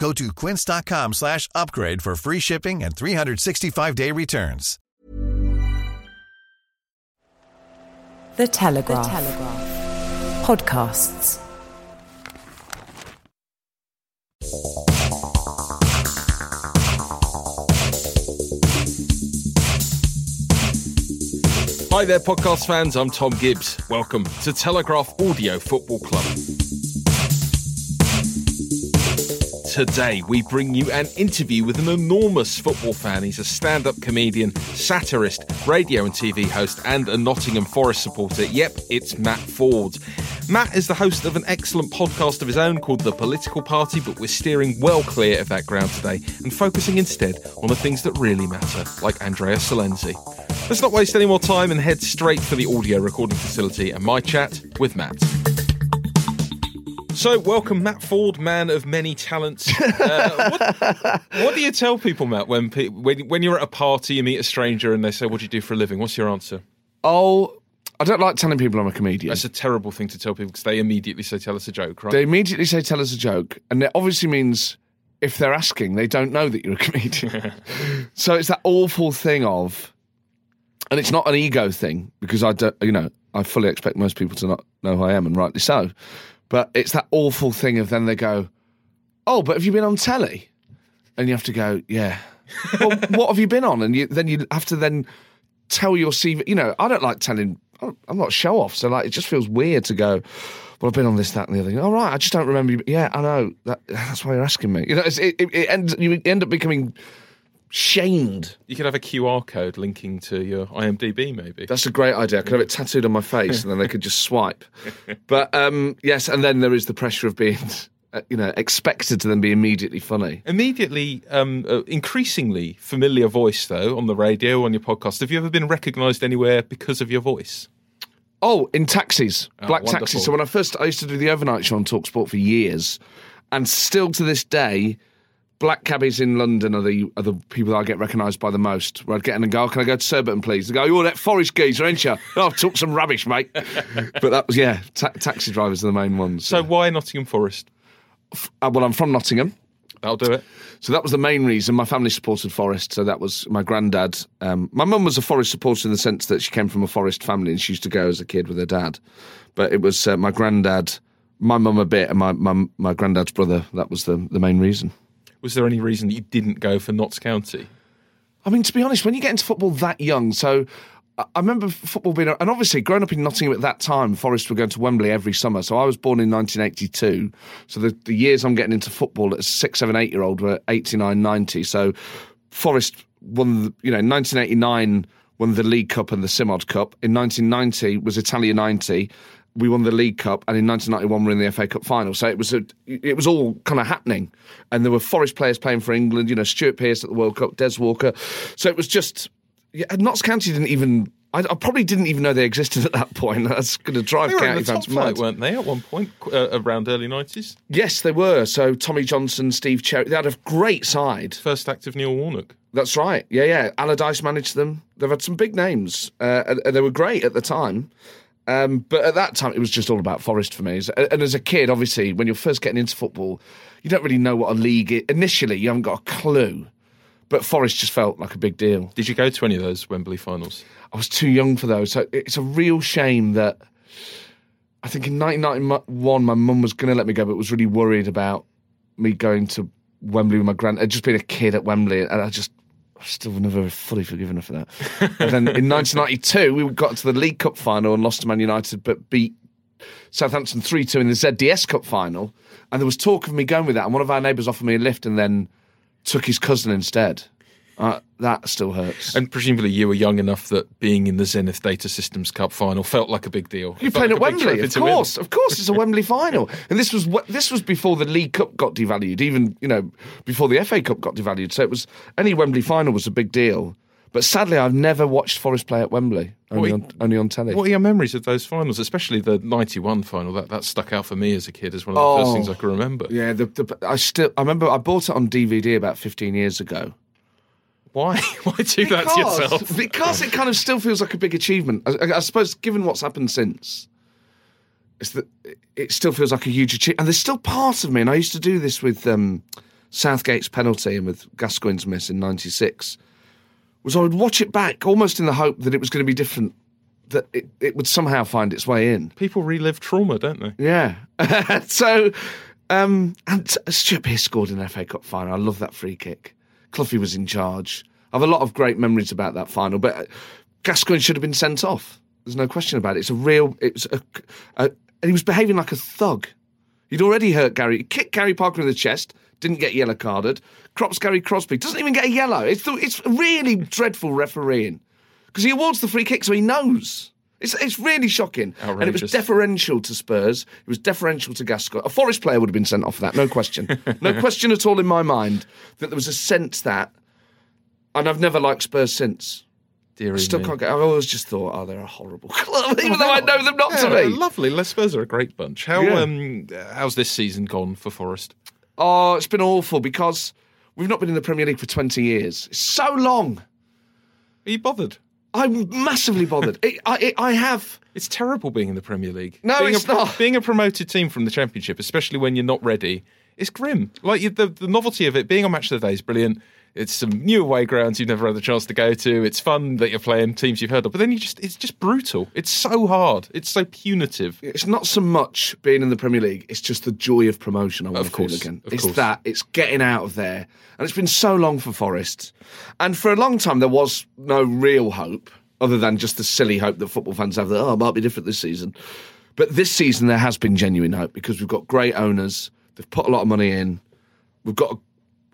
Go to quince.com slash upgrade for free shipping and 365-day returns. The Telegraph. The Telegraph. Podcasts. Hi there, podcast fans. I'm Tom Gibbs. Welcome to Telegraph Audio Football Club. Today, we bring you an interview with an enormous football fan. He's a stand up comedian, satirist, radio and TV host, and a Nottingham Forest supporter. Yep, it's Matt Forde. Matt is the host of an excellent podcast of his own called The Political Party, but we're steering well clear of that ground today and focusing instead on the things that really matter, like Andrea Silenzi. Let's not waste any more time and head straight for the audio recording facility and my chat with Matt. So, welcome, Matt Forde, man of many talents. Uh, what, what, do you tell people, Matt, when, when when you're at a party, you meet a stranger, and they say, "What do you do for a living?" What's your answer? Oh, I don't like telling people I'm a comedian. That's a terrible thing to tell people because they immediately say, "Tell us a joke," right? They immediately say, "Tell us a joke," and it obviously means if they're asking, they don't know that you're a comedian. so it's that awful thing of, and it's not an ego thing because I don't, you know, I fully expect most people to not know who I am, and rightly so. But it's that awful thing of then they go, "Oh, but have you been on telly?" And you have to go, "Yeah." well, what have you been on? And you, then you have to then tell your CV. You know, I don't like telling. I'm not show off, so like it just feels weird to go. Well, I've been on this, that, and the other. All right, I just don't remember. You. Yeah, I know. That, that's why you're asking me. You know, it, it, it ends. You end up becoming shamed. You could have a QR code linking to your IMDb, maybe. That's a great idea. I could have it tattooed on my face, and then they could just swipe. But um, yes, and then there is the pressure of being. Uh, you know, expected to then be immediately funny. Immediately, um, uh, increasingly familiar voice though on the radio on your podcast. Have you ever been recognised anywhere because of your voice? Oh, in taxis, Oh, black wonderful. taxis. So when I first, I used to do the overnight show on Talksport for years, and still to this day, black cabbies in London are the are the people that I get recognised by the most. Where I'd get in and go, "Oh, "Can I go to Surbiton, please?" They go, "You're that Forest geezer, ain't you?" oh, I've talked some rubbish, mate. but that was yeah, ta- taxi drivers are the main ones. So why Nottingham Forest? Uh, well, I'm from Nottingham. That'll do it. So that was the main reason. My family supported Forest, so that was my granddad. Um, my mum was a Forest supporter in the sense that she came from a Forest family and she used to go as a kid with her dad. But it was uh, my granddad, my mum a bit, and my, my my granddad's brother. That was the the main reason. Was there any reason that you didn't go for Notts County? I mean, to be honest, when you get into football that young, so I remember football being, and obviously growing up in Nottingham at that time, Forest were going to Wembley every summer. So I was born in 1982. So the, the years I'm getting into football as a six, seven, eight year old were 89, 90. So Forest won, you know, 1989 won the League Cup and the Simod Cup. In 1990 was Italia 90. We won the League Cup, and in 1991 we are in the FA Cup final. So it was a, it was all kind of happening, and there were Forest players playing for England. You know, Stuart Pearce at the World Cup, Des Walker. So it was just yeah, Notts County didn't even. I, I probably didn't even know they existed at that point. That's going to drive They were county fans mad. weren't they? At one point, uh, around early nineties. Yes, they were. So Tommy Johnson, Steve Cherry, they had a great side. First act of Neil Warnock. That's right. Yeah, yeah. Allardyce managed them. They've had some big names, uh, and, and they were great at the time. Um, but at that time, it was just all about Forest for me. And as a kid, obviously, when you're first getting into football, you don't really know what a league is. Initially, you haven't got a clue. But Forest just felt like a big deal. Did you go to any of those Wembley finals? I was too young for those. So it's a real shame that I think in 1991 my mum was going to let me go, but was really worried about me going to Wembley with my grand. I'd just been a kid at Wembley, and I just still never fully forgiven her for that. and then in 1992, we got to the League Cup final and lost to Man United, but beat Southampton 3 2 in the ZDS Cup final. And there was talk of me going with that. And one of our neighbours offered me a lift and then took his cousin instead. Uh, that still hurts. And presumably you were young enough that being in the Zenith Data Systems Cup final felt like a big deal. You played at Wembley, of course, of course. It's a Wembley final, and this was this was before the League Cup got devalued, even you know before the FA Cup got devalued. So it was any Wembley final was a big deal. But sadly, I've never watched Forest play at Wembley, only, on, only on telly. What are your memories of those finals, especially the '91 final? That that stuck out for me as a kid as one of the oh, first things I can remember. Yeah, the, the, I still I remember I bought it on DVD about 15 years ago why? Why do because, that to yourself? Because it kind of still feels like a big achievement. I, I suppose, given what's happened since, it's that it still feels like a huge achievement. And there's still part of me, and I used to do this with um, Southgate's penalty and with Gascoigne's miss in '96. Was I would watch it back almost in the hope that it was going to be different, that it, it would somehow find its way in. People relive trauma, don't they? Yeah. so, um, and Stuart Pearce scored an FA Cup final. I love that free kick. Cloughie was in charge. I have a lot of great memories about that final, but Gascoigne should have been sent off. There's no question about it. It's a real. It's a, a he was behaving like a thug. He'd already hurt Gary. He kicked Gary Parker in the chest. Didn't get yellow carded. Crops Gary Crosby doesn't even get a yellow. It's the, it's really dreadful refereeing because he awards the free kick, so he knows. It's, it's really shocking. Outrageous. And it was deferential to Spurs. It was deferential to Gascoigne. A Forest player would have been sent off for that, no question. no question at all in my mind that there was a sense that, and I've never liked Spurs since. Dear Still can't get. I've always just thought, oh, they're a horrible club, even though I know them not yeah, to be. Lovely. Les Spurs are a great bunch. How yeah. um, how's this season gone for Forest? Oh, it's been awful because we've not been in the Premier League for twenty years. It's so long. Are you bothered? I'm massively bothered. it, I, it, I have. It's terrible being in the Premier League. No, being it's a, not. Being a promoted team from the Championship, especially when you're not ready, it's grim. Like the the novelty of it, being on Match of the Day is brilliant. It's some new away grounds you've never had the chance to go to. It's fun that you're playing teams you've heard of, but then you just—it's just brutal. It's so hard. It's so punitive. It's not so much being in the Premier League; it's just the joy of promotion. I want of to course, again. Of it's course. that. It's getting out of there, and it's been so long for Forest. And for a long time, there was no real hope other than just the silly hope that football fans have that oh, it might be different this season. But this season, there has been genuine hope because we've got great owners. They've put a lot of money in. We've got a,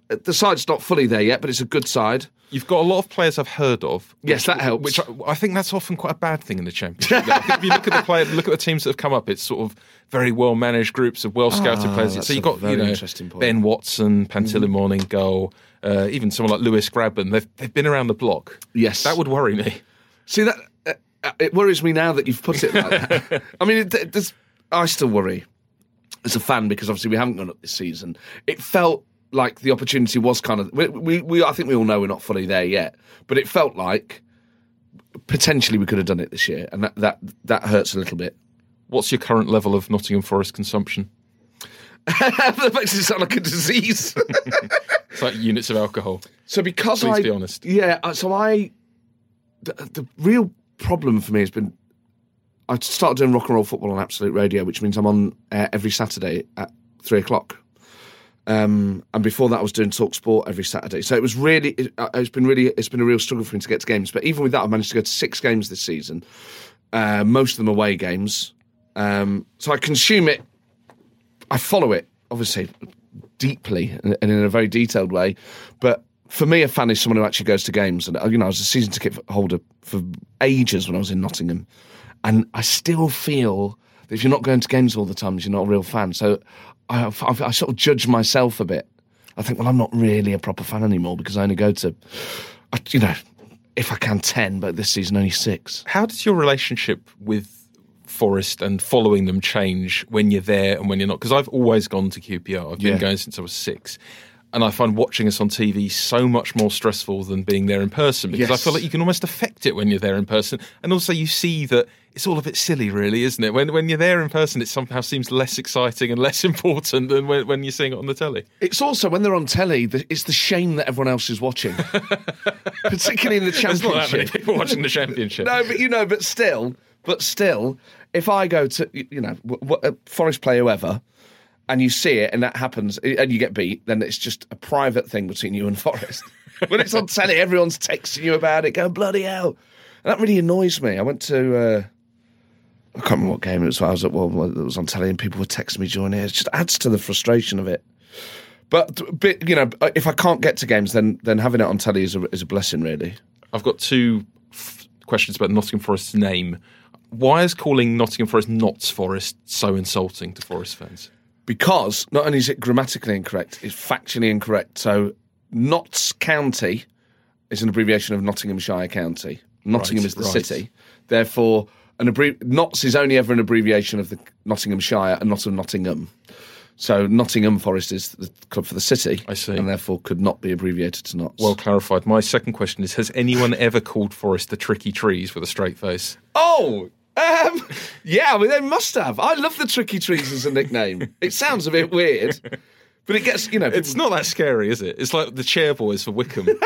the side's not fully there yet, but it's a good side. You've got a lot of players I've heard of. Which, yes, that helps. Which I, I, think that's often quite a bad thing in the championship. if you look at the player, look at the teams that have come up. It's sort of very well managed groups of well scouted Ah, players. So you've got you know. Ben Watson, Pantilimon in goal, uh, even someone like Lewis Grabban. They've they've been around the block. Yes. that would worry me. See that uh, uh, it worries me now that you've put it like that. I mean, it, it, there's- I still worry as a fan because obviously we haven't gone up this season. It felt like the opportunity was kind of we, we, we I think we all know we're not fully there yet, but it felt like potentially we could have done it this year, and that that that hurts a little bit. What's your current level of Nottingham Forest consumption? that makes it sound like a disease. It's like units of alcohol. So because Please I be honest. yeah, uh, so I the, the real problem for me has been I started doing rock and roll football on Absolute Radio, which means I'm on uh, every Saturday at three o'clock. Um, and before that, I was doing Talk Sport every Saturday. So it was really, it, uh, it's been really, it's been a real struggle for me to get to games. But even with that, I've managed to go to six games this season. Uh, most of them away games. Um, so I consume it. I follow it, obviously, deeply and and in a very detailed way. But for me, a fan is someone who actually goes to games. And uh, you know, I was a season ticket holder for ages when I was in Nottingham, and I still feel that if you're not going to games all the time, you're not a real fan. So I, I, I sort of judge myself a bit. I think, well, I'm not really a proper fan anymore because I only go to, you know, if I can ten, but this season only six. How does your relationship with Forest and following them change when you're there and when you're not? Because I've always gone to QPR. I've been Yeah. going since I was six. And I find watching us on TV so much more stressful than being there in person because I feel like you can almost affect it when you're there in person. And also, you see that it's all a bit silly, really, isn't it? When, when you're there in person, it somehow seems less exciting and less important than when, when you're seeing it on the telly. It's also when they're on telly, it's the shame that everyone else is watching, particularly in the championship. There's not that many people watching the championship. No, but you know, but still, but still, if I go to you know a uh, Forest play whoever, and you see it and that happens and you get beat, then it's just a private thing between you and Forest. when it's on telly, everyone's texting you about it, going bloody hell. And that really annoys me. I went to. Uh, I can't remember what game it was. I was at well, it was on telly, and people were texting me during it. It just adds to the frustration of it. But, but you know, if I can't get to games, then then having it on telly is a, is a blessing, really. I've got two f- questions about Nottingham Forest's name. Why is calling Nottingham Forest Notts Forest so insulting to Forest fans? Because not only is it grammatically incorrect, it's factually incorrect. So, Notts County is an abbreviation of Nottinghamshire County. Nottingham Right, is the right. city. Therefore, an abbrev- Notts is only ever an abbreviation of the Nottinghamshire and not of Nottingham. So, Nottingham Forest is the club for the city. I see. And therefore could not be abbreviated to Notts. Well clarified. My second question is Has anyone ever called Forest the Tricky Trees with a straight face? Oh, um, yeah, I mean, they must have. I love the Tricky Trees as a nickname. it sounds a bit weird, but it gets, you know, It's not that scary, is it? It's like the chair boys for Wycombe.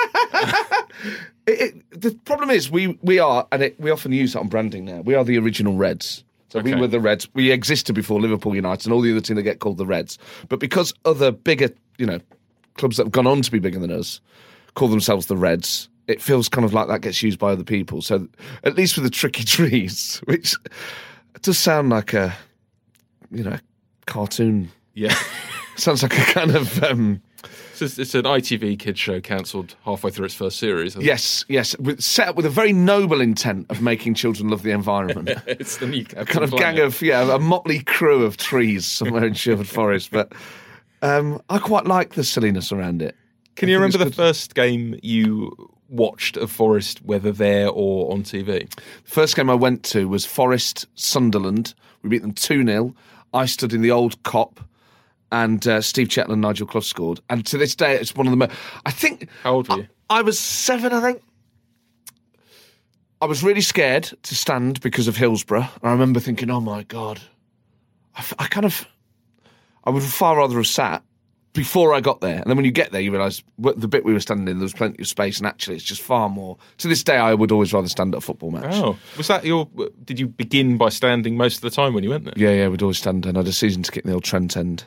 It, it, the problem is we we are, and it, we often use that on branding now. We are the original Reds. So we were the Reds. We existed before Liverpool United and all the other teams that get called the Reds. But because other bigger, you know, clubs that have gone on to be bigger than us call themselves the Reds, it feels kind of like that gets used by other people. So at least with the Tricky Trees, which does sound like a, you know, cartoon. yeah. Sounds like a kind of. Um, It's, it's an ITV kids show cancelled halfway through its first series. it? yes, yes, with, set up with a very noble intent of making children love the environment. It's the new a kind of gang of yeah, a motley crew of trees somewhere in Sherwood Forest. But um, I quite like the silliness around it. Can you remember the first game you watched of Forest, whether there or on TV? First game I went to was Forest Sunderland. We beat them two 0 I stood in the old cop. And uh, Steve Chettle and Nigel Clough scored. And to this day, it's one of the most. I think. How old were you? I, I was seven, I think. I was really scared to stand because of Hillsborough. And I remember thinking, oh my God. I, f- I kind of. I would far rather have sat before I got there. And then when you get there, you realise the bit we were standing in, there was plenty of space. And actually, it's just far more. To this day, I would always rather stand at a football match. Oh, was that your? Did you begin by standing most of the time when you went there? Yeah, yeah, we'd always stand. And I had a season ticket in the old Trent End.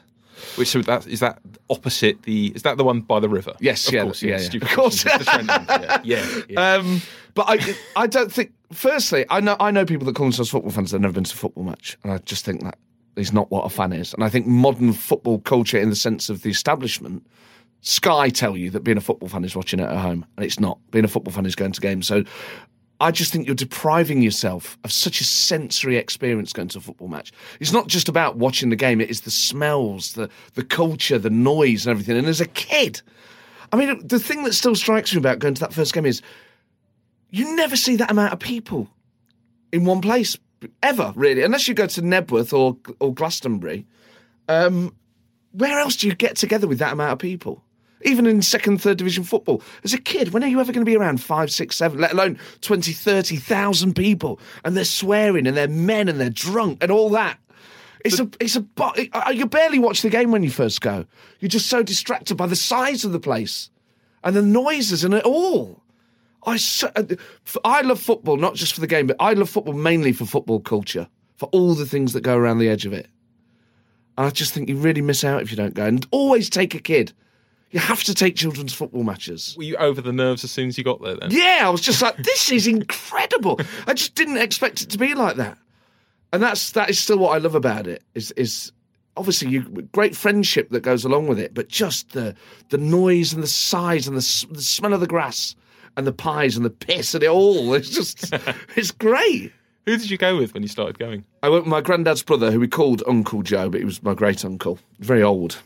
Which so that is that opposite the? Is that the one by the river? Yes, of yeah, course, yeah, yeah. Stupid Of course. question. It's the Trent End, yeah, yeah. yeah. Um, but I, I don't think. Firstly, I know I know people that call themselves football fans that have never been to a football match, and I just think that is not what a fan is. And I think modern football culture, in the sense of the establishment, Sky tell you that being a football fan is watching it at home, and it's not. Being a football fan is going to games. So. I just think you're depriving yourself of such a sensory experience going to a football match. It's not just about watching the game; it is the smells, the the culture, the noise, and everything. And as a kid, I mean, the thing that still strikes me about going to that first game is you never see that amount of people in one place ever, really, unless you go to Knebworth or or Glastonbury. Um, where else do you get together with that amount of people? Even in second, third division football. As a kid, when are you ever going to be around five, six, seven, let alone 20, 30,000 people? And they're swearing and they're men and they're drunk and all that. It's a, it's a, uh, you barely watch the game when you first go. You're just so distracted by the size of the place and the noises and it all. I, so, uh, I love football, not just for the game, but I love football mainly for football culture, for all the things that go around the edge of it. And I just think you really miss out if you don't go. And always take a kid. You have to take children's football matches. Were you over the nerves as soon as you got there? Then Yeah, I was just like, this is incredible. I just didn't expect it to be like that. And that's that is still what I love about it. Is is obviously you great friendship that goes along with it, but just the the noise and the size and the, the smell of the grass and the pies and the piss and it all. It's just it's great. Who did you go with when you started going? I went with my granddad's brother, who we called Uncle Joe, but he was my great uncle, very old.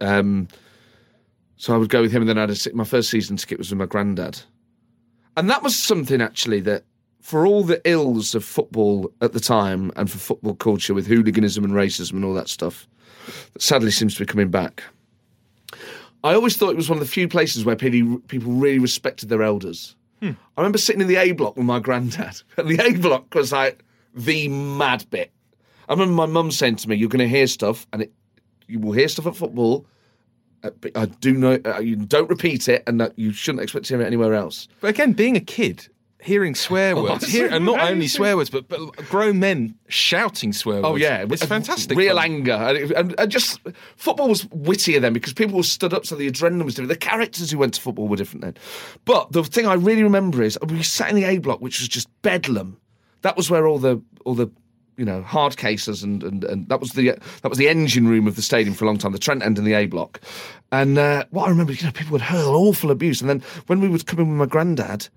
Um, so I would go with him, and then I had a, my first season ticket was with my granddad, and that was something actually that, for all the ills of football at the time and for football culture with hooliganism and racism and all that stuff, that sadly seems to be coming back. I always thought it was one of the few places where people people really respected their elders. I remember sitting in the A block with my granddad, and the A block was like the mad bit. I remember my mum saying to me, "You're going to hear stuff, and it, you will hear stuff at football. Uh, but I do know uh, you don't repeat it, and that you shouldn't expect to hear it anywhere else." But again, being a kid, hearing swear words, hear, and not only swear words, but, but grown men shouting swear words. Oh yeah, it's fantastic. Real fun. anger, and, it- and, and just football was wittier then because people were stood up, so the adrenaline was different. The characters who went to football were different then. But the thing I really remember is we sat in the A block, which was just bedlam. That was where all the all the you know hard cases and, and, and that was the that was the engine room of the stadium for a long time. The Trent end and the A block. And uh, what I remember, you know, people would hurl awful abuse, and then when we would come in with my granddad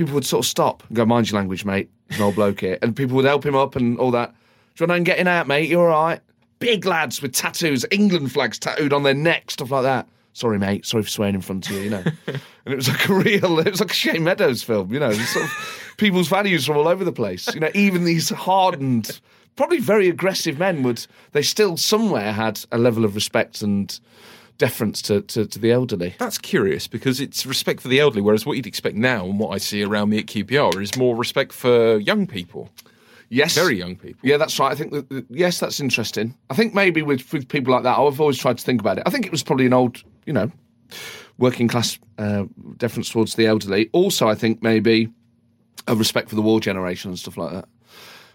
people would sort of stop and go, mind your language, mate. There's an old bloke here. And people would help him up and all that. Do you want to getting out, mate? You're all right? Big lads with tattoos, England flags tattooed on their neck, stuff like that. Sorry, mate. Sorry for swearing in front of you, you know. and it was like a real, it was like a Shane Meadows film, you know. Sort of people's values from all over the place. You know, even these hardened, probably very aggressive men would, they still somewhere had a level of respect and deference to, to, to the elderly. That's curious because it's respect for the elderly, whereas what you'd expect now and what I see around me at QPR is more respect for young people, Yes. very young people. Yeah, that's right. I think that, yes, that's interesting. I think maybe with with people like that, I've always tried to think about it. I think it was probably an old, you know, working class uh, deference towards the elderly. Also, I think maybe a respect for the war generation and stuff like that.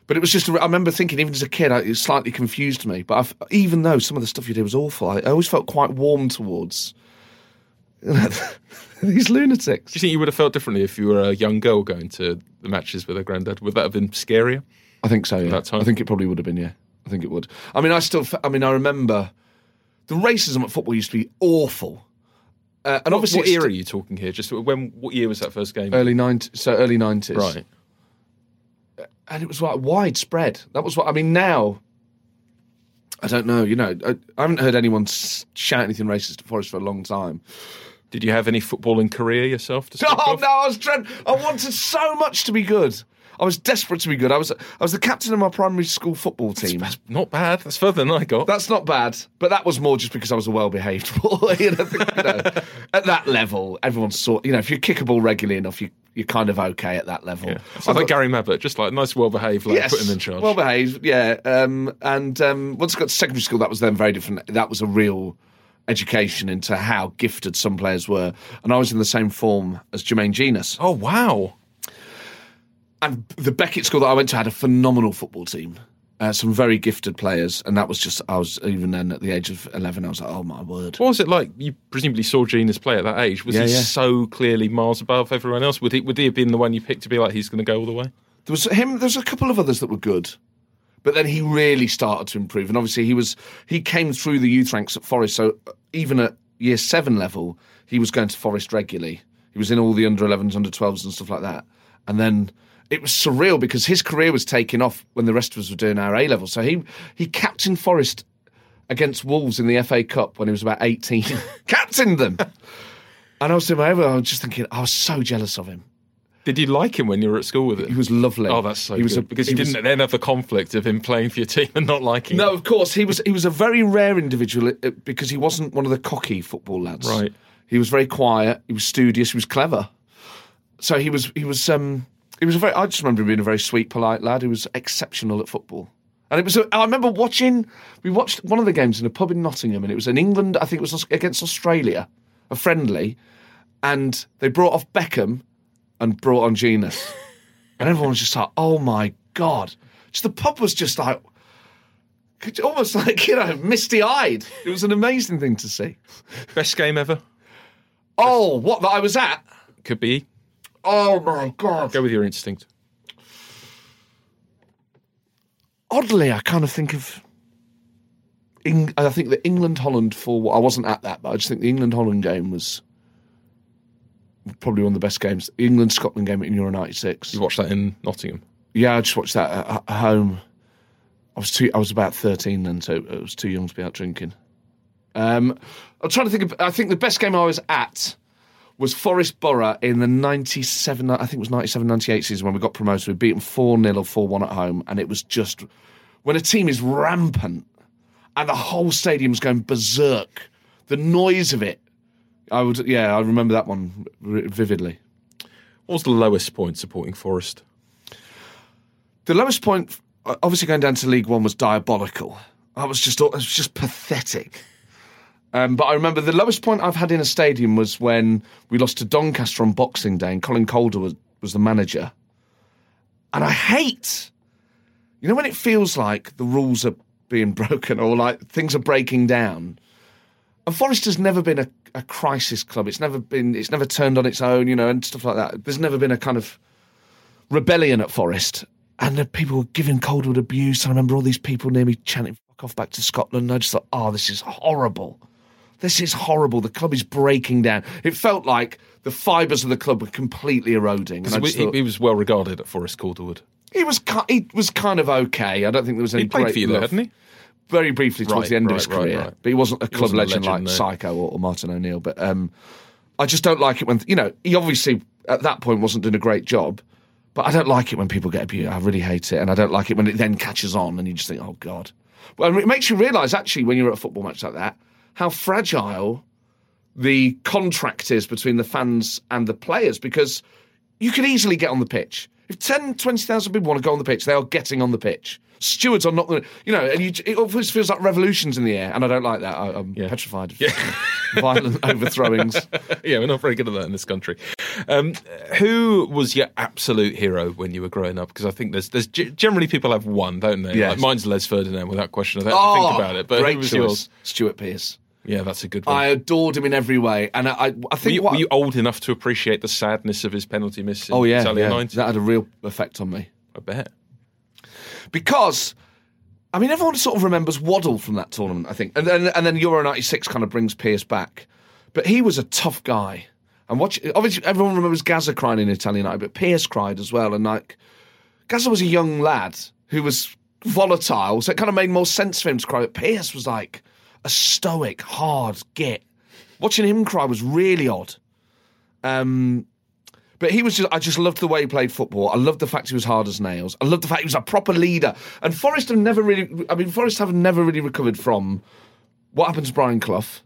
But it was just, I remember thinking, even as a kid, it slightly confused me. But I've, even though some of the stuff you did was awful, I, I always felt quite warm towards these lunatics. Do you think you would have felt differently if you were a young girl going to the matches with her granddad? Would that have been scarier? I think so. Yeah, that time? I think it probably would have been. Yeah, I think it would. I mean, I still, I mean, I remember the racism at football used to be awful. Uh, and What, obviously, what era are you talking here? Just when? What year was that first game? Early nineties. So early nineties. right. And it was like widespread. That was what I mean. Now, I don't know. You know, I, I haven't heard anyone shout anything racist at Forest for a long time. Did you have any footballing career yourself? To Oh no, I was dread. I wanted so much to be good. I was desperate to be good. I was. I was the captain of my primary school football team. That's not bad. That's further than I got. That's not bad, but that was more just because I was a well-behaved boy. you know, you know, at that level, everyone saw. You know, if you kick a ball regularly enough, you you're kind of okay at that level. yeah. So like Gary Mabbutt, just like nice, well-behaved, like put him in charge. Well behaved, yeah. Um, and um, once I got to secondary school, that was then very different. That was a real education into how gifted some players were. And I was in the same form as Jermaine Jenas. oh wow. And the Beckett school that I went to had a phenomenal football team. Uh, some very gifted players, and that was just I was even then at the age of eleven. I was like, oh my word! What was it like? You presumably saw Jenas play at that age. Was Yeah, he yeah. so clearly miles above everyone else? Would he would he have been the one you picked to be like he's going to go all the way? There was him. There was a couple of others that were good, but then he really started to improve. And obviously, he was he came through the youth ranks at Forest. So even at year seven level, he was going to Forest regularly. He was in all the under 11s, under 12s, and stuff like that. And then it was surreal because his career was taking off when the rest of us were doing our A level. So he he captained Forest against Wolves in the FA Cup when he was about 18. captained them. And I was doing my over. I was just thinking, I was so jealous of him. Did you like him when you were at school with him? He was lovely. Oh, that's so he was a, because he you didn't then have the conflict of him playing for your team and not liking him. No, it. of course he was. He was a very rare individual uh, because he wasn't one of the cocky football lads. Right. He was very quiet. He was studious. He was clever. So he was. He was. Um. He was a very. I just remember him being a very sweet, polite lad who was exceptional at football. And it was. I remember watching. We watched one of the games in a pub in Nottingham, and it was in England. I think it was against Australia, a friendly, and they brought off Beckham and brought on Jenas, and everyone was just like, "Oh my god!" Just the pub was just like almost like you know misty eyed. It was an amazing thing to see. Best game ever? Oh, what that I was at? Could be. Oh my god! Go with your instinct. Oddly, I kind of think of. Eng- I think the England Holland for I wasn't at that, but I just think the England Holland game was probably one of the best games. England Scotland game in Euro '96. You watched that in Nottingham. Yeah, I just watched that at, at home. I was too. I was about thirteen then, so I was too young to be out drinking. Um, I'm trying to think. Of, I think the best game I was at was Forest Borough in the 97. I think it was 97, 98 season when we got promoted. We beat them four 0 or four one at home, and it was just when a team is rampant and the whole stadium's going berserk. The noise of it. I would. Yeah, I remember that one vividly. What was the lowest point supporting Forest? The lowest point, obviously going down to League One, was diabolical. I was just, it was just pathetic. Um, but I remember the lowest point I've had in a stadium was when we lost to Doncaster on Boxing Day, and Colin Calder was, was the manager, and I hate, you know, when it feels like the rules are being broken or like things are breaking down. And Forest has never been a, a crisis club. It's never been. It's never turned on its own, you know, and stuff like that. There's never been a kind of rebellion at Forest, and the people were giving Calderwood abuse. I remember all these people near me chanting "fuck off back to Scotland." I just thought, oh, this is horrible. This is horrible. The club is breaking down. It felt like the fibres of the club were completely eroding. I He, thought- he was well regarded at Forest Calderwood. he was he was kind of okay. I don't think there was any He played great for you there, hadn't he? Very briefly towards Right, the end of his right, career, right. but he wasn't a club wasn't a legend, legend, like no. Psycho or, or Martin O'Neill. But um, I just don't like it when you know he obviously at that point wasn't doing a great job. But I don't like it when people get abused. I really hate it, and I don't like it when it then catches on, and you just think, "Oh God." Well, it makes you realise actually when you're at a football match like that how fragile the contract is between the fans and the players because you could easily get on the pitch. If 10, 20,000 people want to go on the pitch, they are getting on the pitch. Stewards are not going to, you know, and you, it always feels like revolutions in the air, and I don't like that. I, I'm Yeah. petrified of violent overthrowings. yeah, we're not very good at that in this country. Um, who was your absolute hero when you were growing up? Because I think there's there's ge- generally people have one, don't they? Yes. Like mine's Les Ferdinand without question. I don't to think about it. But Oh, great who was choice. yours? Stuart Pearce. Yeah, that's a good one. I adored him in every way, and I, I, I were, think you, what, were you old enough to appreciate the sadness of his penalty miss? In oh yeah, Italian yeah, 90? that had a real effect on me. I bet. because I mean everyone sort of remembers Waddle from that tournament, I think, and then and then Euro '96 kind of brings Pearce back, but he was a tough guy. And watch, obviously everyone remembers Gazza crying in Italian Night, but Pearce cried as well, and like Gazza was a young lad who was volatile, so it kind of made more sense for him to cry. But Pearce was like a stoic, hard git. Watching him cry was really odd. Um, but he was just, I just loved the way he played football. I loved the fact he was hard as nails. I loved the fact he was a proper leader. And Forest have never really, I mean, Forest have never really recovered from what happened to Brian Clough.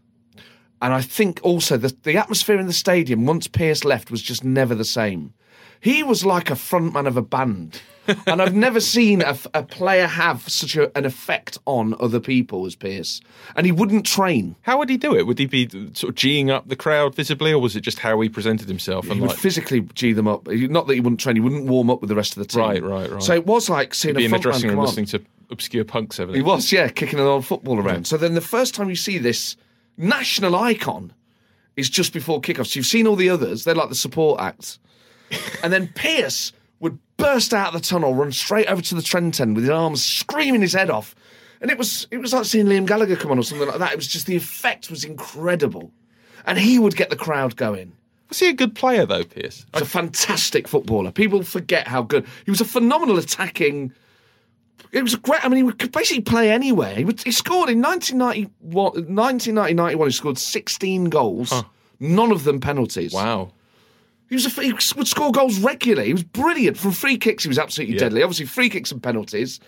And I think also the, the atmosphere in the stadium, once Pearce left, was just never the same. He was like a frontman of a band. and I've never seen a, a player have such a, an effect on other people as Pearce. And he wouldn't train. How would he do it? Would he be sort of geeing up the crowd visibly, or was it just how he presented himself? He And would like, physically G them up. Not that he wouldn't train, he wouldn't warm up with the rest of the team. Right, right, right. So it was like seeing be a in the dressing room listening to obscure punks. He was, yeah, kicking an old football around. So then the first time you see this national icon is just before kickoff. So you've seen all the others, they're like the support acts. and then Pearce would burst out of the tunnel, run straight over to the Trent end with his arms screaming his head off. And it was it was like seeing Liam Gallagher come on or something like that. It was just the effect was incredible. And he would get the crowd going. Was he a good player though, Pearce? He's a fantastic footballer. People forget how good he was. A phenomenal attacking. It was great. I mean, he could basically play anywhere. He, would, he scored in 1991, 1990, 91, He scored 16 goals, none of them penalties. Wow. He was a, he would score goals regularly. He was brilliant from free kicks. He was absolutely Yeah. deadly. Obviously, free kicks and penalties.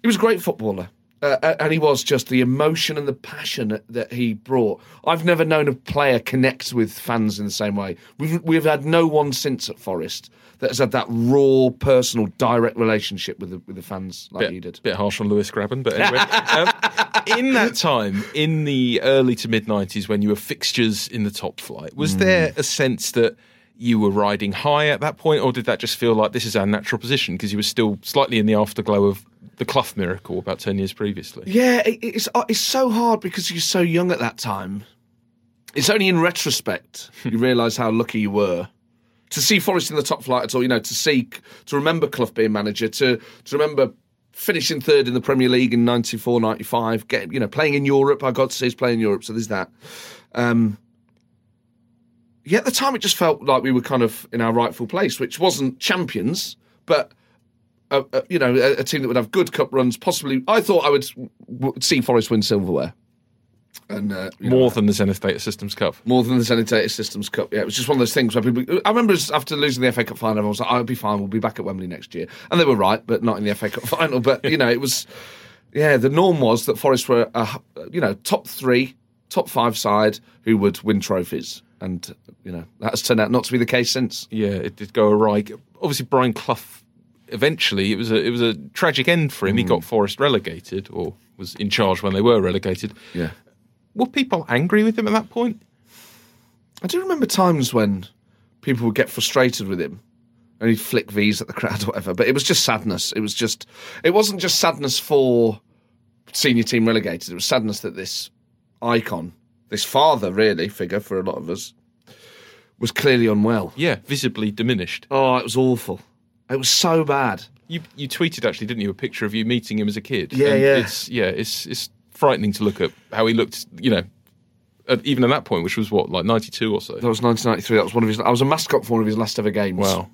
He was a great footballer. Uh, uh, and he was just the emotion and the passion that, he brought. I've never known a player connect with fans in the same way. We've, we've had no one since at Forest that has had that raw, personal, direct relationship with the, with the fans like bit, he did. bit harsh on Lewis Grabban, but anyway. um, in that time, in the early to mid 90s, when you were fixtures in the top flight, was there a sense that you were riding high at that point, or did that just feel like this is our natural position because you were still slightly in the afterglow of the Clough miracle about 10 years previously? Yeah, it's uh, it's so hard because you're so young at that time. It's only in retrospect you realise how lucky you were to see Forest in the top flight at all. You know, to see to remember Clough being manager, to to remember finishing third in the Premier League in 94, 95, get, you know, playing in Europe. I got to see us play in Europe, so there's that. Um, yeah, at the time it just felt like we were kind of in our rightful place, which wasn't champions, but a, a, you know, a, a team that would have good cup runs. Possibly, I thought I would w- see Forest win silverware, and uh, you know, More than the Zenith Data Systems Cup. more than the Zenith Data Systems Cup. Yeah, it was just one of those things where people. I remember after losing the FA Cup final, everyone was like, "I'll be fine. We'll be back at Wembley next year," and they were right, but not in the FA Cup final. But you know, it was. Yeah, the norm was that Forest were, a, you know, top three, top five side who would win trophies, and you know that has turned out not to be the case since. Yeah, it did go awry. Obviously, Brian Clough. Eventually, it was a it was a tragic end for him. He mm. got Forest relegated, or was in charge when they were relegated. Yeah. Were people angry with him at that point? I do remember times when people would get frustrated with him, and he'd flick V's at the crowd or whatever. But it was just sadness. It was just, it wasn't just sadness for senior team relegated. It was sadness that this icon, this father really figure for a lot of us, was clearly unwell. Yeah, visibly diminished. Oh, it was awful. It was so bad. You you tweeted actually, didn't you, a picture of you meeting him as a kid? Yeah, And yeah. It's yeah, it's it's frightening to look at how he looked. You know, at, even at that point, which was what like ninety two or so. That was 1993. That was one of his. I was a mascot for one of his last ever games. Wow.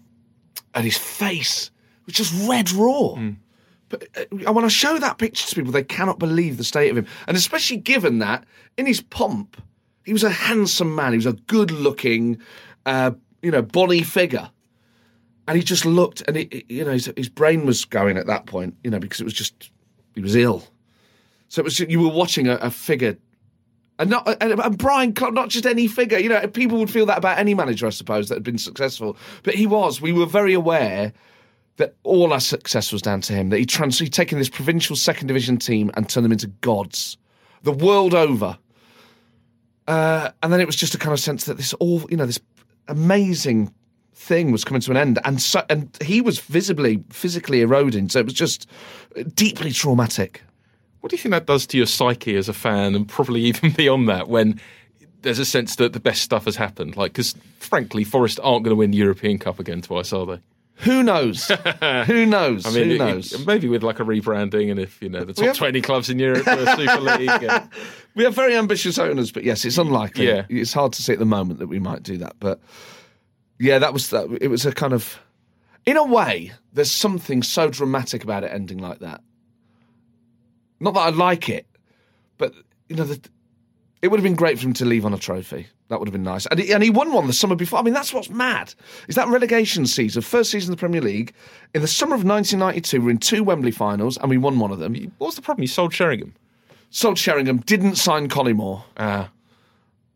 and his face was just red raw. Hmm. But uh, when I show that picture to people, they cannot believe the state of him, and especially given that in his pomp, he was a handsome man. He was a good-looking, uh, you know, bonny figure, and he just looked, and it, it- you know, his, his brain was going at that point, you know, because it was just he was ill. So it was you were watching a, a figure and not and, and Brian not just any figure. You know, people would feel that about any manager, I suppose, that had been successful. But he was. We were very aware that all our success was down to him. That he trans he'd taken this provincial second division team and turned them into gods, the world over. Uh, and then it was just a kind of sense that this all, you know, this amazing thing was coming to an end, and so and he was visibly physically eroding. So it was just deeply traumatic. What do you think that does to your psyche as a fan, and probably even beyond that, when there's a sense that the best stuff has happened? Like, because frankly, Forest aren't going to win the European Cup again twice, are they? Who knows? Who knows? I mean, Who it- knows? it- maybe with like a rebranding, and if you know the top have- twenty clubs in Europe for a Super League. we have very ambitious owners, but yes, it's unlikely. Yeah. It's hard to say at the moment that we might do that, but yeah, that was that. It was a kind of, in a way, there's something so dramatic about it ending like that. Not that I like it, but you know, the, it would have been great for him to leave on a trophy. That would have been nice, and he, and he won one the summer before. I mean, that's what's mad. Is that relegation season, first season of the Premier League, in the summer of 1992, we're in two Wembley finals, and we won one of them. What was the problem? You sold Sheringham. Sold Sheringham, didn't sign Collymore. Ah,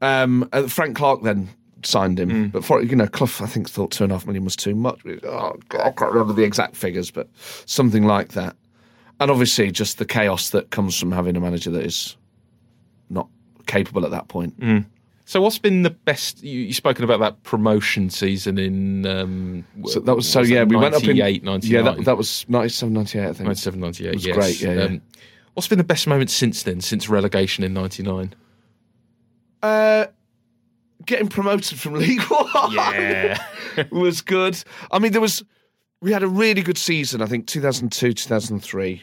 Um, uh, Frank Clark then signed him, Hmm. but for you know, Clough I think thought two and a half million was too much. Oh, God, I can't remember the exact figures, but something like that. And obviously, just the chaos that comes from having a manager that is not capable at that point. So what's been the best? You, you've spoken about that promotion season in. Um, So that was so what yeah. We went up in 98, 99. yeah. That, that was 97, 98, I think. 97, 98, was yes. great, yeah, yeah. Um, what's been the best moment since then, since relegation in 99? Uh, getting promoted from League One. Yeah. was good. I mean, there was we had a really good season. I think 2002, 2003,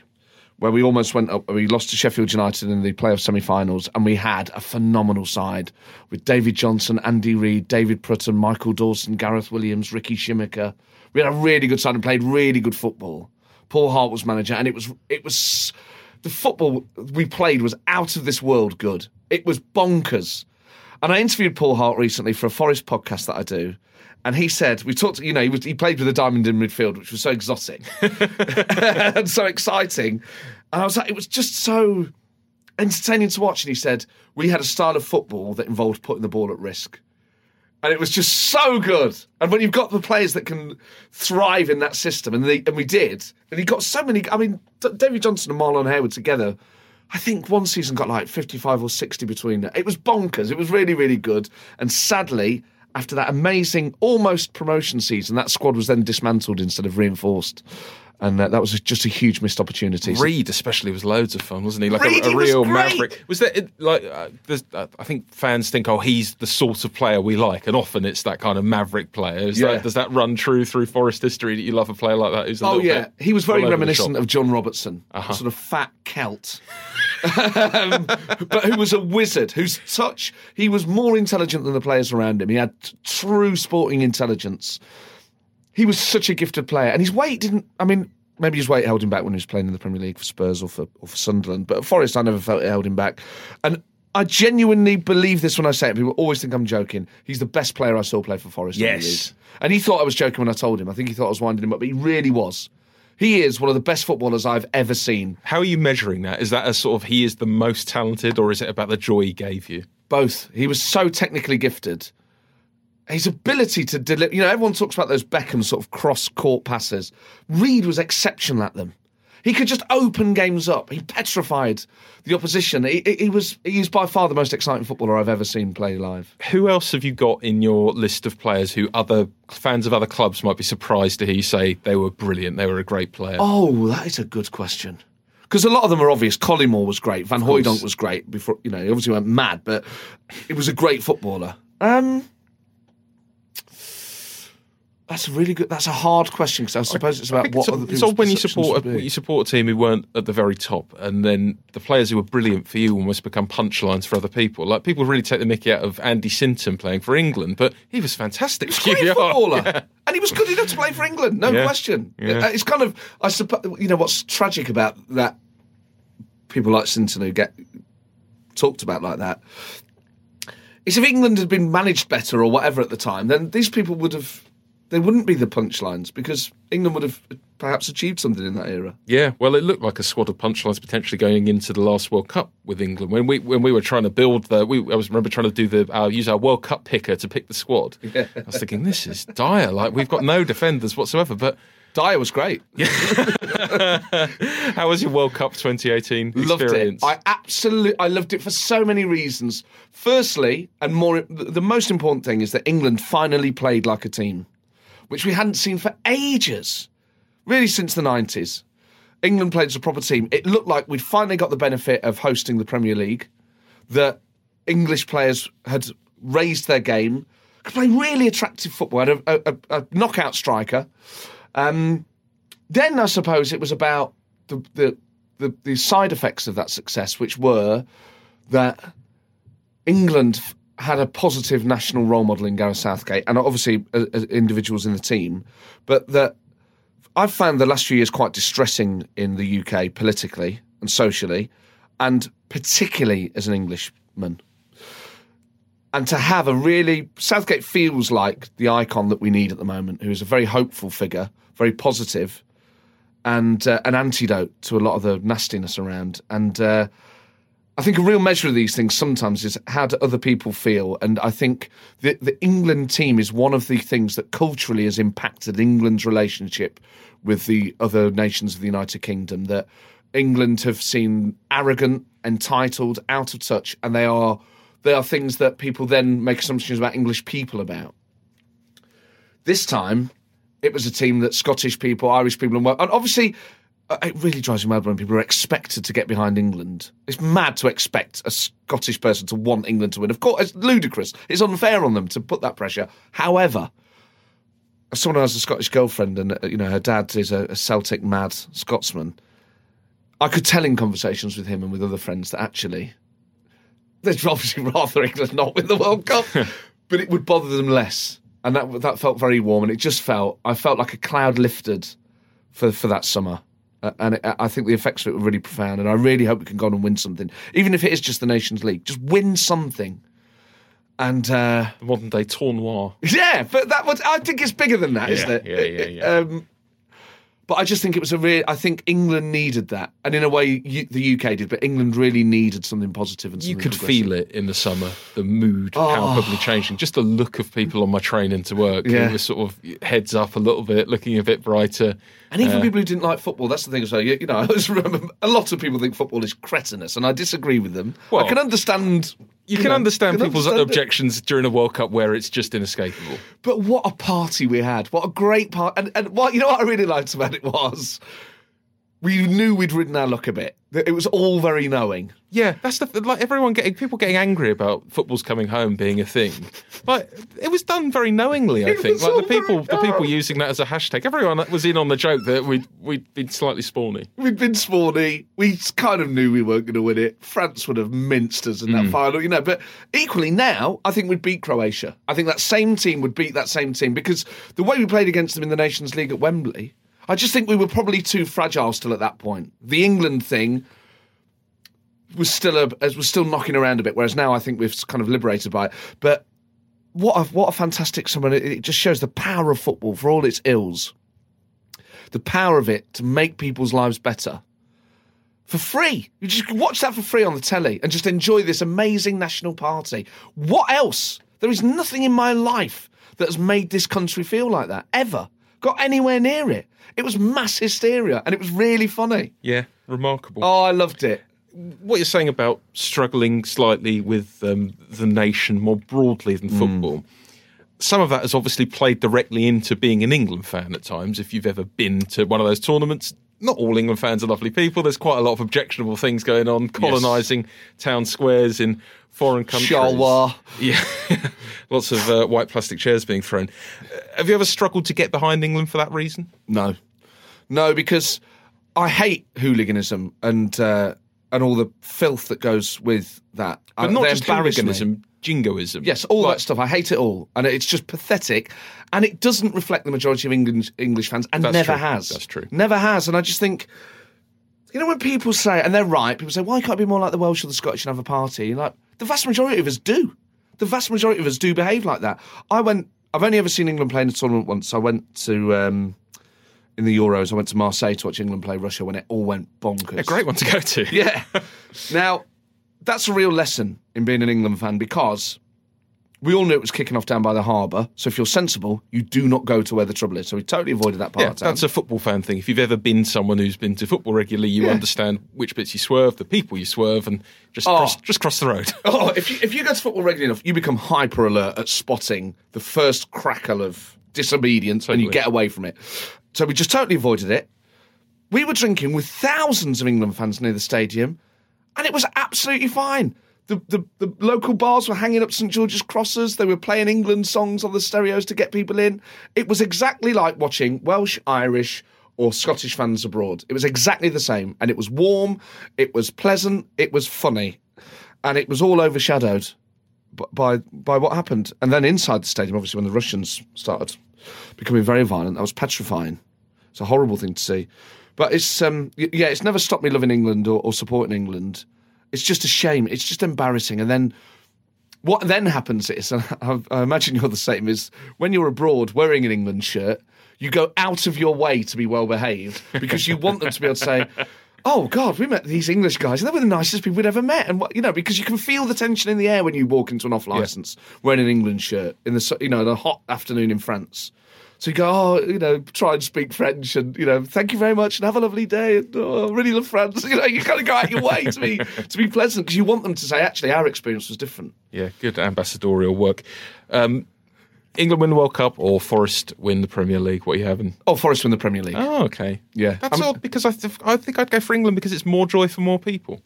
where we almost went up. We lost to Sheffield United in the playoff semi-finals, and we had a phenomenal side with David Johnson, Andy Reid, David Prutton, Michael Dawson, Gareth Williams, Ricky Scimeca. We had a really good side and played really good football. Paul Hart was manager, and it was it was the football we played was out of this world good. It was bonkers. And I interviewed Paul Hart recently for a Forest podcast that I do. And he said, we talked, you know, he, was, he played with a diamond in midfield, which was so exotic and so exciting. And I was like, it was just so entertaining to watch. And he said, we had a style of football that involved putting the ball at risk. And it was just so good. And when you've got the players that can thrive in that system, and, they, and we did, and he got so many. I mean, D- David Johnson and Marlon Harewood together, I think one season got like 55 or 60 between them. It was bonkers. It was really, really good. And sadly, after that amazing almost promotion season, that squad was then dismantled instead of reinforced. And uh, that was just a huge missed opportunity. So- Reid especially was loads of fun, wasn't he? Like Reid, a, a he was real great. maverick. Was that like? Uh, there's, uh, I think fans think, oh, he's the sort of player we like, and often it's that kind of maverick player. Is Yeah. that, does that run true through Forest history that you love a player like that? Who's a Oh yeah, he was very all over the reminiscent? Uh-huh. of John Robertson, a sort of fat Celt, um, but who was a wizard. Whose touch he was more intelligent than the players around him. He had t- true sporting intelligence. He was such a gifted player, and his weight didn't. I mean, maybe his weight held him back when he was playing in the Premier League for Spurs or for or for Sunderland. But at Forest, I never felt it held him back, and. I genuinely believe this when I say it. People always think I'm joking. He's the best player I saw play for Forest. Yes. And he thought I was joking when I told him. I think he thought I was winding him up, but he really was. He is one of the best footballers I've ever seen. How are you measuring that? Is that a sort of he is the most talented, or is it about the joy he gave you? Both. He was so technically gifted. His ability to deliver, you know, everyone talks about those Beckham sort of cross court passes. Reid was exceptional at them. He could just open games up. He petrified the opposition. He, he, he was he's by far the most exciting footballer I've ever seen play live. Who else have you got in your list of players who other fans of other clubs might be surprised to hear you say they were brilliant, they were a great player? Oh, that is a good question. Because a lot of them are obvious. Collymore was great. Van. Hooijdonk was great. Before you know, he obviously went mad, but he was a great footballer. Um, that's a really good. That's a hard question because I suppose it's about what it's, other it's people's odd when you support a, you support a team who weren't at the very top, and then the players who were brilliant for you almost become punchlines for other people. Like people really take the mickey out of Andy Sinton playing for England, but he was fantastic. For a great footballer, Yeah. and he was good enough to play for England. No Yeah. question. Yeah. Uh, it's kind of, I suppose, you know, what's tragic about that. People like Sinton who get talked about like that. Is if England had been managed better or whatever at the time, then these people would have. They wouldn't be the punchlines because England would have perhaps achieved something in that era. Yeah, well, it looked like a squad of punchlines potentially going into the last World Cup with England when we when we were trying to build the. We I was remember trying to do the uh, use our World Cup picker to pick the squad. I was thinking this is dire. Like we've got no defenders whatsoever. But Dyer was great. how was your World Cup 2018 Loved it. I absolutely, I loved it for so many reasons. Firstly, and more, the most important thing is that England finally played like a team, which we hadn't seen for ages, really since the nineties. England played as a proper team. It looked like we'd finally got the benefit of hosting the Premier League. That English players had raised their game, could play really attractive football. Had a, a, a, knockout striker. Um, then I suppose it was about the, the the the side effects of that success, which were that England had a positive national role model in Gareth Southgate, and obviously uh, uh, individuals in the team, but that I've found the last few years quite distressing in the UK politically and socially, and particularly as an Englishman. And to have a really Southgate feels like the icon that we need at the moment, who is a very hopeful figure, very positive, and uh, an antidote to a lot of the nastiness around. And uh, I think a real measure of these things sometimes is how do other people feel. And I think the, the England team is one of the things that culturally has impacted England's relationship with the other nations of the United Kingdom. That England have seen arrogant, entitled, out of touch, and they are they are things that people then make assumptions about English people about. This time, it was a team that Scottish people, Irish people, and, obviously, it really drives me mad when people are expected to get behind England. It's mad to expect a Scottish person to want England to win. Of course, it's ludicrous. It's unfair on them to put that pressure. However, someone who has a Scottish girlfriend, and uh, you know her dad is a, a Celtic mad Scotsman. I could tell in conversations with him and with other friends that actually they'd obviously rather England not win the World Cup, but it would bother them less. And that that felt very warm, and it just felt I felt like a cloud lifted for for that summer. Uh, and it, I think the effects of it were really profound, and I really hope we can go on and win something, even if it is just the Nations League. Just win something, and uh, modern day tournoi. yeah, but that was I think it's bigger than that, Yeah, not it? yeah, yeah, yeah. Um, but I just think it was a real. I think England needed that, and in a way, you, the UK did. But England really needed something positive and You could feel it in the summer, the mood Oh. palpably changing. Just the look of people on my train into work. Yeah. It was sort of heads up a little bit, looking a bit brighter. And even Uh, people who didn't like football, that's the thing So. You, you know, I always remember a lot of people think football is cretinous, and I disagree with them. Well, I can understand. You can know, understand can people's understand it. objections during a World Cup where it's just inescapable. But what a party we had! What a great party! And and what you know what I really liked about it was we knew we'd ridden our luck a bit. It was all very knowing. Yeah, that's the like everyone getting people getting angry about football's coming home being a thing. But it was done very knowingly, I think. Like the people, the people oh. using that as a hashtag. Everyone was in on the joke that we we'd been slightly spawny. We'd been spawny. We kind of knew we weren't going to win it. France would have minced us in that mm. final, you know. But equally now, I think we'd beat Croatia. I think that same team would beat that same team because the way we played against them in the Nations League at Wembley, I just think we were probably too fragile still at that point. The England thing was still a as was still knocking around a bit, whereas now I think we've kind of liberated by it. But what a what a fantastic summer! It just shows the power of football for all its ills. The power of it to make people's lives better for free. You just watch that for free on the telly and just enjoy this amazing national party. What else? There is nothing in my life that has made this country feel like that ever. Got anywhere near it. It was mass hysteria, and it was really funny. Yeah, remarkable. Oh, I loved it. what you're saying about struggling slightly with um, the nation more broadly than football. Some of that has obviously played directly into being an England fan at times. If you've ever been to one of those tournaments, not all England fans are lovely people. There's quite a lot of objectionable things going on, colonising town squares in foreign countries. Shalwa. Yeah, lots of uh, white plastic chairs being thrown. Uh, have you ever struggled to get behind England for that reason? No, no, because I hate hooliganism and uh, and all the filth that goes with that. But Uh, not just hooliganism, jingoism. Yes, all that stuff. I hate it all, and it's just pathetic, and it doesn't reflect the majority of English English fans, and That's never true. has. That's true. Never has, and I just think, you know, when people say, and they're right, people say, why can't it be more like the Welsh or the Scottish and have a party? Like the vast majority of us do. The vast majority of us do behave like that. I went. I've only ever seen England play in a tournament once. I went to. Um, in the Euros, I went to Marseille to watch England play Russia when it all went bonkers. a great one to go to. Yeah. now, that's a real lesson in being an England fan because we all knew it was kicking off down by the harbour. So if you're sensible, you do not go to where the trouble is. So we totally avoided that part Yeah, that's a football fan thing. If you've ever been someone who's been to football regularly, you Yeah. understand which bits you swerve, the people you swerve, and just Oh. cross, just cross the road. Oh, if you, if you go to football regularly enough, you become hyper alert at spotting the first crackle of disobedience and you get away from it. So we just totally avoided it. We were drinking with thousands of England fans near the stadium, and it was absolutely fine. The, the, the local bars were hanging up St George's crosses. They were playing England songs on the stereos to get people in. It was exactly like watching Welsh, Irish, or Scottish fans abroad. It was exactly the same, and it was warm. It was pleasant. It was funny, and it was all overshadowed by by what happened. And then inside the stadium, obviously, when the Russians started becoming very violent, that was petrifying. It's a horrible thing to see. But it's um yeah, it's never stopped me loving England or, or supporting England. It's just a shame. It's just embarrassing. And then what then happens is, and I, I imagine you're the same, is when you're abroad wearing an England shirt, you go out of your way to be well behaved because you want them to be able to say, "Oh God, we met these English guys, and they were the nicest people we'd ever met." And you know, because you can feel the tension in the air when you walk into an off license wearing an England shirt in the you know the hot afternoon in France. So you go, oh, you know, try and speak French, and you know, thank you very much, and have a lovely day, and oh, I really love France. You know, you kind of go out your way to be to be pleasant because you want them to say, actually, our experience was different. yeah, good ambassadorial work. Um, England win the World Cup or Forest win the Premier League? What are you having? Oh, Forest win the Premier League. Oh, okay. Yeah. That's I'm- odd because I, th- I think I'd go for England because it's more joy for more people.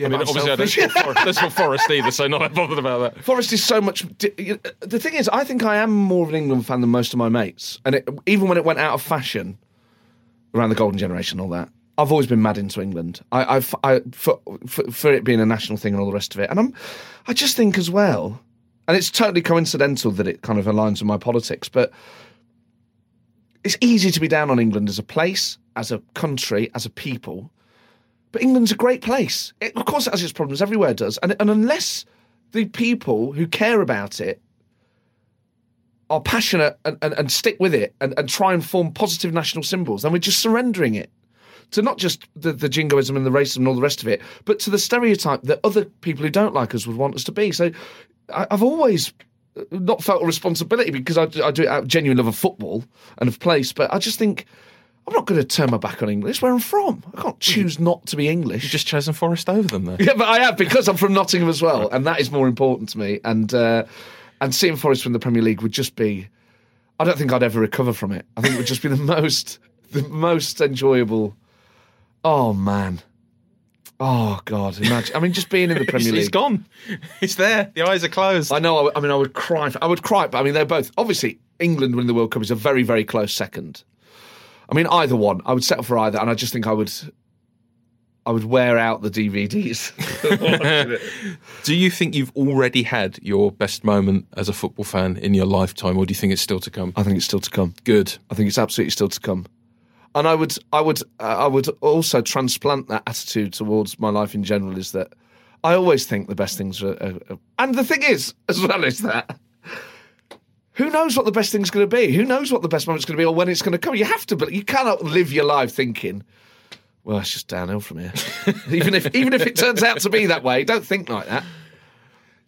Yeah, I mean, obviously, I don't selfish. support Forest, don't support either, so not bothered about that. Forest is so much. The thing is, I think I am more of an England fan than most of my mates, and it, even when it went out of fashion around the Golden Generation, and all that. I've always been mad into England. I, I've, I for, for for it being a national thing and all the rest of it, and I'm, I just think as well, and it's totally coincidental that it kind of aligns with my politics, but it's easy to be down on England as a place, as a country, as a people. But England's a great place. It, of course, it has its problems. Everywhere does. And, and unless the people who care about it are passionate and, and, and stick with it and, and try and form positive national symbols, then we're just surrendering it to not just the, the jingoism and the racism and all the rest of it, but to the stereotype that other people who don't like us would want us to be. So I, I've always uh, not felt a responsibility because I, I do it out genuine love of football and of place, but I just think I'm not going to turn my back on English. Where I'm from, I can't choose not to be English. You've just chosen Forest over them, though. Yeah, but I have because I'm from Nottingham as well, and that is more important to me. And uh, and seeing Forest win the Premier League would just be. I don't think I'd ever recover from it. I think it would just be the most, the most enjoyable. Oh man, oh god! Imagine. I mean, just being in the Premier League. he's gone. He's there. The eyes are closed. I know. I, I mean, I would cry. I would cry, but I mean, they're both obviously England winning the World Cup is a very, very close second. I mean, either one. I would settle for either, and I just think I would. I would wear out the DVDs. Do you think you've already had your best moment as a football fan in your lifetime, or do you think it's still to come? I think it's still to come. Good. I think it's absolutely still to come. And I would, I would, uh, I would also transplant that attitude towards my life in general. Is that I always think the best things are, are, are and the thing is, as well as that, who knows what the best thing's going to be? Who knows what the best moment's going to be or when it's going to come? You have to, but you cannot live your life thinking, well, it's just downhill from here. even if, even if it turns out to be that way, don't think like that.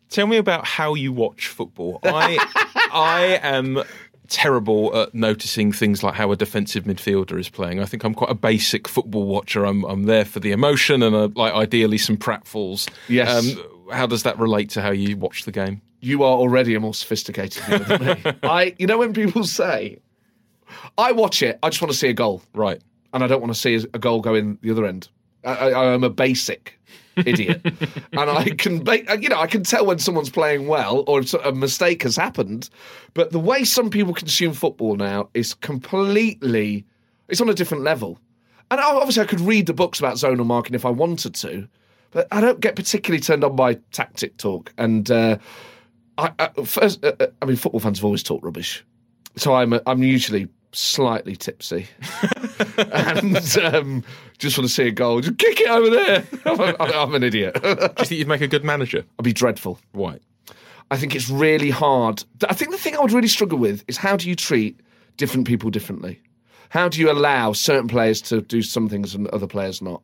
Tell me about how you watch football. I I am terrible at noticing things like how a defensive midfielder is playing. I think I'm quite a basic football watcher. I'm I'm there for the emotion and uh, like ideally some pratfalls. Yes. Um, how does that relate to how you watch the game? You are already a more sophisticated viewer than me. I, you know, when people say, I watch it, I just want to see a goal, Right. and I don't want to see a goal go in the other end. I, I, I am a basic idiot, and I can, ba- uh, you know, I can tell when someone's playing well or if a mistake has happened. But the way some people consume football now is completely, it's on a different level. And obviously, I could read the books about zonal marking if I wanted to, but I don't get particularly turned on by tactic talk. And uh, I, I, first, uh, uh, I mean, football fans have always talked rubbish, so I'm I'm usually slightly tipsy, and um, just want to see a goal. Just kick it over there. I'm, I'm an idiot. Do you think you'd make a good manager? I'd be dreadful. Why? I think it's really hard. I think the thing I would really struggle with is how do you treat different people differently? How do you allow certain players to do some things and other players not?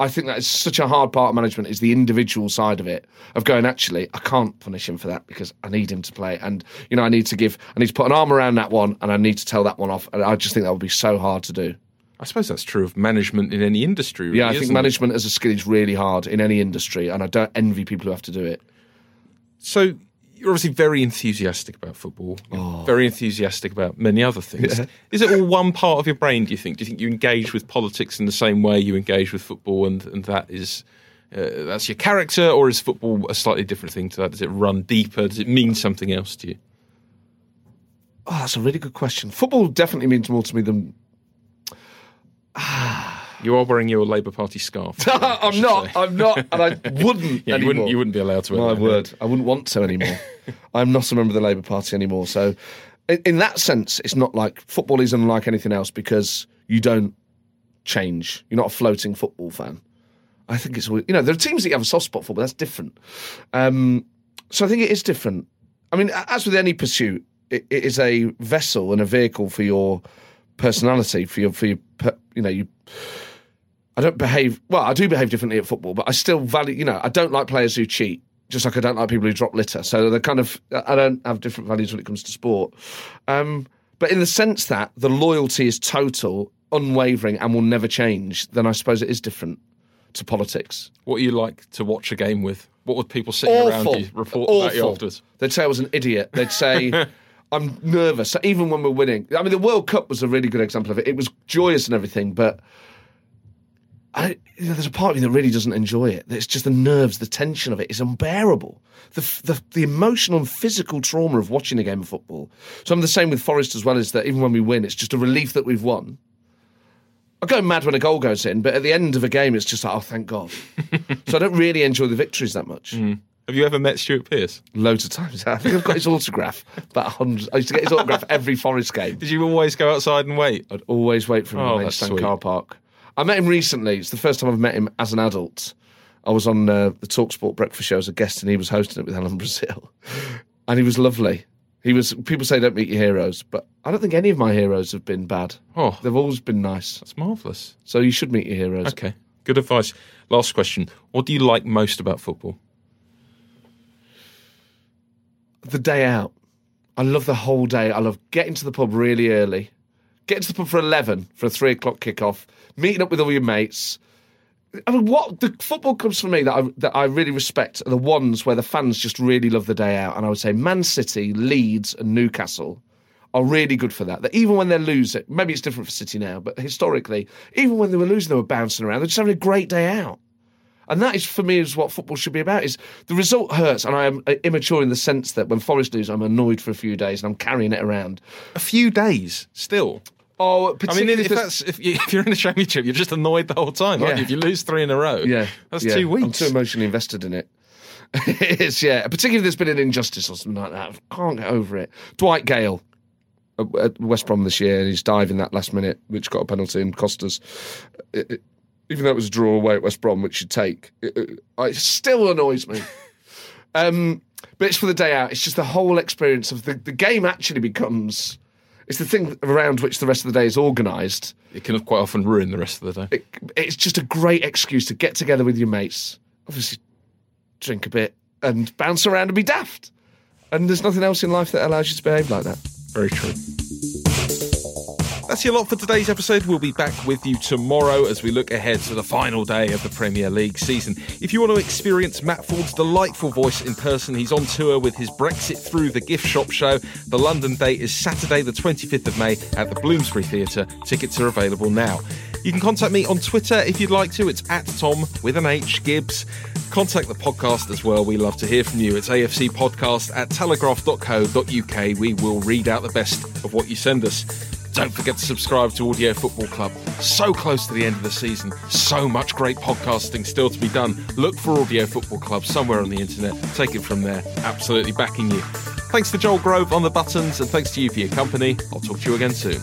I think that is such a hard part of management is the individual side of it of going actually I can't punish him for that because I need him to play and you know I need to give I need to put an arm around that one and I need to tell that one off and I just think that would be so hard to do. I suppose that's true of management in any industry. Really, Yeah, I think isn't it? management as a skill is really hard in any industry and I don't envy people who have to do it. So you're obviously very enthusiastic about football. Oh. very enthusiastic about many other things. Is it all one part of your brain? Do you think? Do you think you engage with politics in the same way you engage with football, and and that is uh, that's your character, or is football a slightly different thing to that? Does it run deeper? Does it mean something else to you? Oh, that's a really good question. Football definitely means more to me than You are wearing your Labour Party scarf. I'm not. say. I'm not, and I wouldn't. Yeah, you anymore. wouldn't. You wouldn't be allowed to. wear My that. word, I wouldn't want to anymore. I'm not a member of the Labour Party anymore. So, in, in that sense, it's not like football is unlike anything else because you don't change. You're not a floating football fan. I think it's you know there are teams that you have a soft spot for, but that's different. Um, so I think it is different. I mean, as with any pursuit, it, it is a vessel and a vehicle for your personality, for your for your you know you. I don't behave well. I do behave differently at football, but I still value. You know, I don't like players who cheat, just like I don't like people who drop litter. So they're kind of. I don't have different values when it comes to sport. Um, but in the sense that the loyalty is total, unwavering, and will never change, then I suppose it is different to politics. What are you like to watch a game with? What would people sitting around you report about you Awful. afterwards? They'd say I was an idiot. They'd say. I'm nervous, even when we're winning. I mean, the World Cup was a really good example of it. It was joyous and everything, but I, you know, there's a part of me that really doesn't enjoy it. It's just the nerves, the tension of it is unbearable. The, the the emotional and physical trauma of watching a game of football. So I'm the same with Forest as well. Is that even when we win, it's just a relief that we've won. I go mad when a goal goes in, but at the end of a game, it's just like, oh, thank God. so I don't really enjoy the victories that much. Mm. Have you ever met Stuart Pearce? Loads of times. I think I've got his autograph. About hundred. I used to get his autograph every Forest game. Did you always go outside and wait? I'd always wait for him Oh, in the stand car park. I met him recently. It's the first time I've met him as an adult. I was on uh, the Talksport breakfast show as a guest, and he was hosting it with Alan Brazil, and he was lovely. He was. People say don't meet your heroes, but I don't think any of my heroes have been bad. Oh. they've always been nice. That's marvellous. So you should meet your heroes. Okay, good advice. Last question. What do you like most about football? the day out. I love the whole day. I love getting to the pub really early, getting to the pub for 11 for a three o'clock kickoff, meeting up with all your mates. I mean, what the football clubs for me that I, that I really respect are the ones where the fans just really love the day out. And I would say Man City, Leeds, and Newcastle are really good for that. That even when they lose it, maybe it's different for City now, but historically, even when they were losing, they were bouncing around. They're just having a great day out. And that is for me is what football should be about. Is the result hurts, and I am uh, immature in the sense that when Forest lose, I'm annoyed for a few days and I'm carrying it around. A few days still. Oh, I mean, if, that's if, you, if you're in the championship, you're just annoyed the whole time, aren't Yeah. you? If you lose three in a row, yeah, that's yeah. two weeks. I'm too emotionally invested in it. it is, yeah. Particularly if there's been an injustice or something like that. I can't get over it. Dwight Gayle at- West Brom this year, and he's diving that last minute, which got a penalty and cost us. It- it- even though it was a draw away at West Brom, which you'd take, it, it, it still annoys me. um, but it's for the day out. It's just the whole experience of the, the game actually becomes. It's the thing around which the rest of the day is organised. it can quite often ruin the rest of the day. It, it's just a great excuse to get together with your mates, obviously drink a bit and bounce around and be daft. And there's nothing else in life that allows you to behave like that. Very true. That's your lot for today's episode. We'll be back with you tomorrow as we look ahead to the final day of the Premier League season. If you want to experience Matt Forde's delightful voice in person, he's on tour with his Brexit Through the Gift Shop show. The London date is Saturday, the 25th of May at the Bloomsbury Theatre. Tickets are available now. You can contact me on Twitter if you'd like to. It's at Tom with an H Gibbs. Contact the podcast as well. We love to hear from you. It's AFC podcast at telegraph.co.uk. We will read out the best of what you send us. Don't forget to subscribe to Audio Football Club. So close to the end of the season, so much great podcasting still to be done. Look for Audio Football Club somewhere on the internet. Take it from there. Absolutely backing you. Thanks to Joel Grove on the buttons, and thanks to you for your company. I'll talk to you again soon.